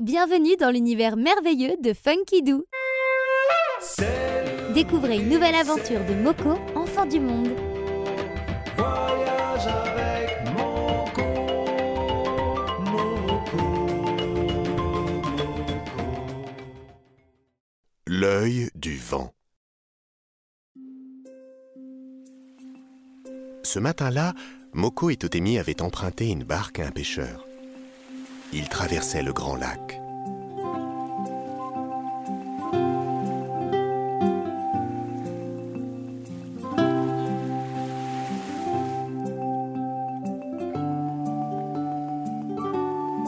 Bienvenue dans l'univers merveilleux de Funky Doo. Découvrez une nouvelle aventure de Moko, enfant du monde. Voyage avec Moko, Moko. L'œil du vent. Ce matin-là, Moko et Totemi avaient emprunté une barque à un pêcheur. Ils traversaient le grand lac.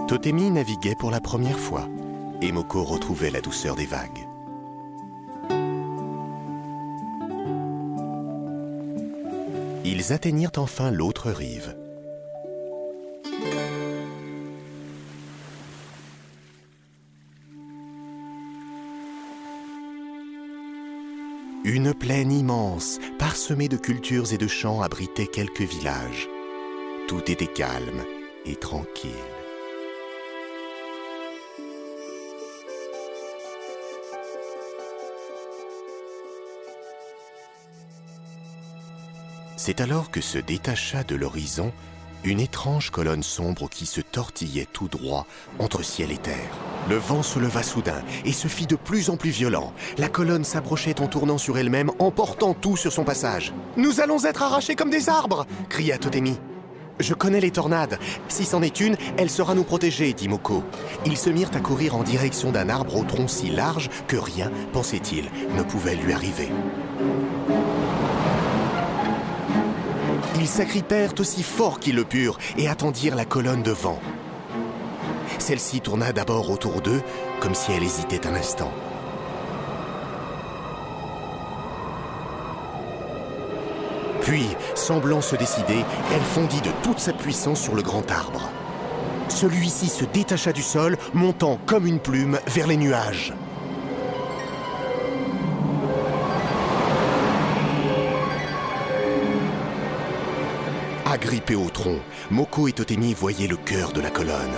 Totemi naviguait pour la première fois et Moko retrouvait la douceur des vagues. Ils atteignirent enfin l'autre rive. Une plaine immense, parsemée de cultures et de champs, abritait quelques villages. Tout était calme et tranquille. C'est alors que se détacha de l'horizon une étrange colonne sombre qui se tortillait tout droit entre ciel et terre. Le vent se leva soudain et se fit de plus en plus violent. La colonne s'approchait en tournant sur elle-même, emportant tout sur son passage. Nous allons être arrachés comme des arbres cria Totemi. Je connais les tornades. Si c'en est une, elle saura nous protéger, dit Moko. Ils se mirent à courir en direction d'un arbre au tronc si large que rien, pensait-il, ne pouvait lui arriver. Ils s'agrippèrent aussi fort qu'ils le purent et attendirent la colonne de vent. Celle-ci tourna d'abord autour d'eux, comme si elle hésitait un instant. Puis, semblant se décider, elle fondit de toute sa puissance sur le grand arbre. Celui-ci se détacha du sol, montant comme une plume vers les nuages. Agrippés au tronc, Moko et Totemi voyaient le cœur de la colonne.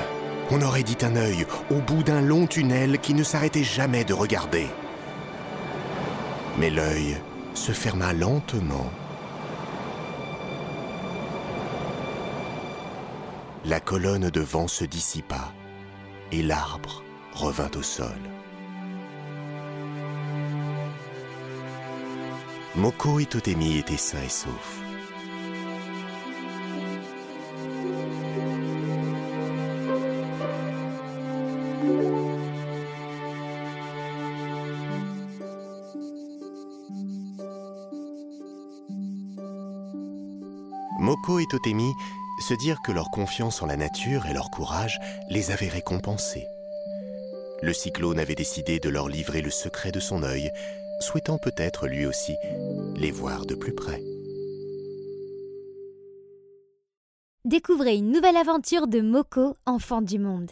On aurait dit un œil au bout d'un long tunnel qui ne s'arrêtait jamais de regarder. Mais l'œil se ferma lentement. La colonne de vent se dissipa et l'arbre revint au sol. Moko et Totemi étaient sains et saufs. Moko et Totemi se dirent que leur confiance en la nature et leur courage les avaient récompensés. Le cyclone avait décidé de leur livrer le secret de son œil, souhaitant peut-être lui aussi les voir de plus près. Découvrez une nouvelle aventure de Moko, enfant du monde.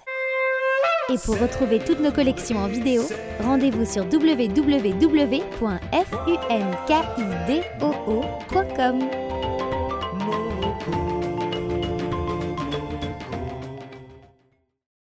Et pour retrouver toutes nos collections en vidéo, rendez-vous sur www.funkidoo.com.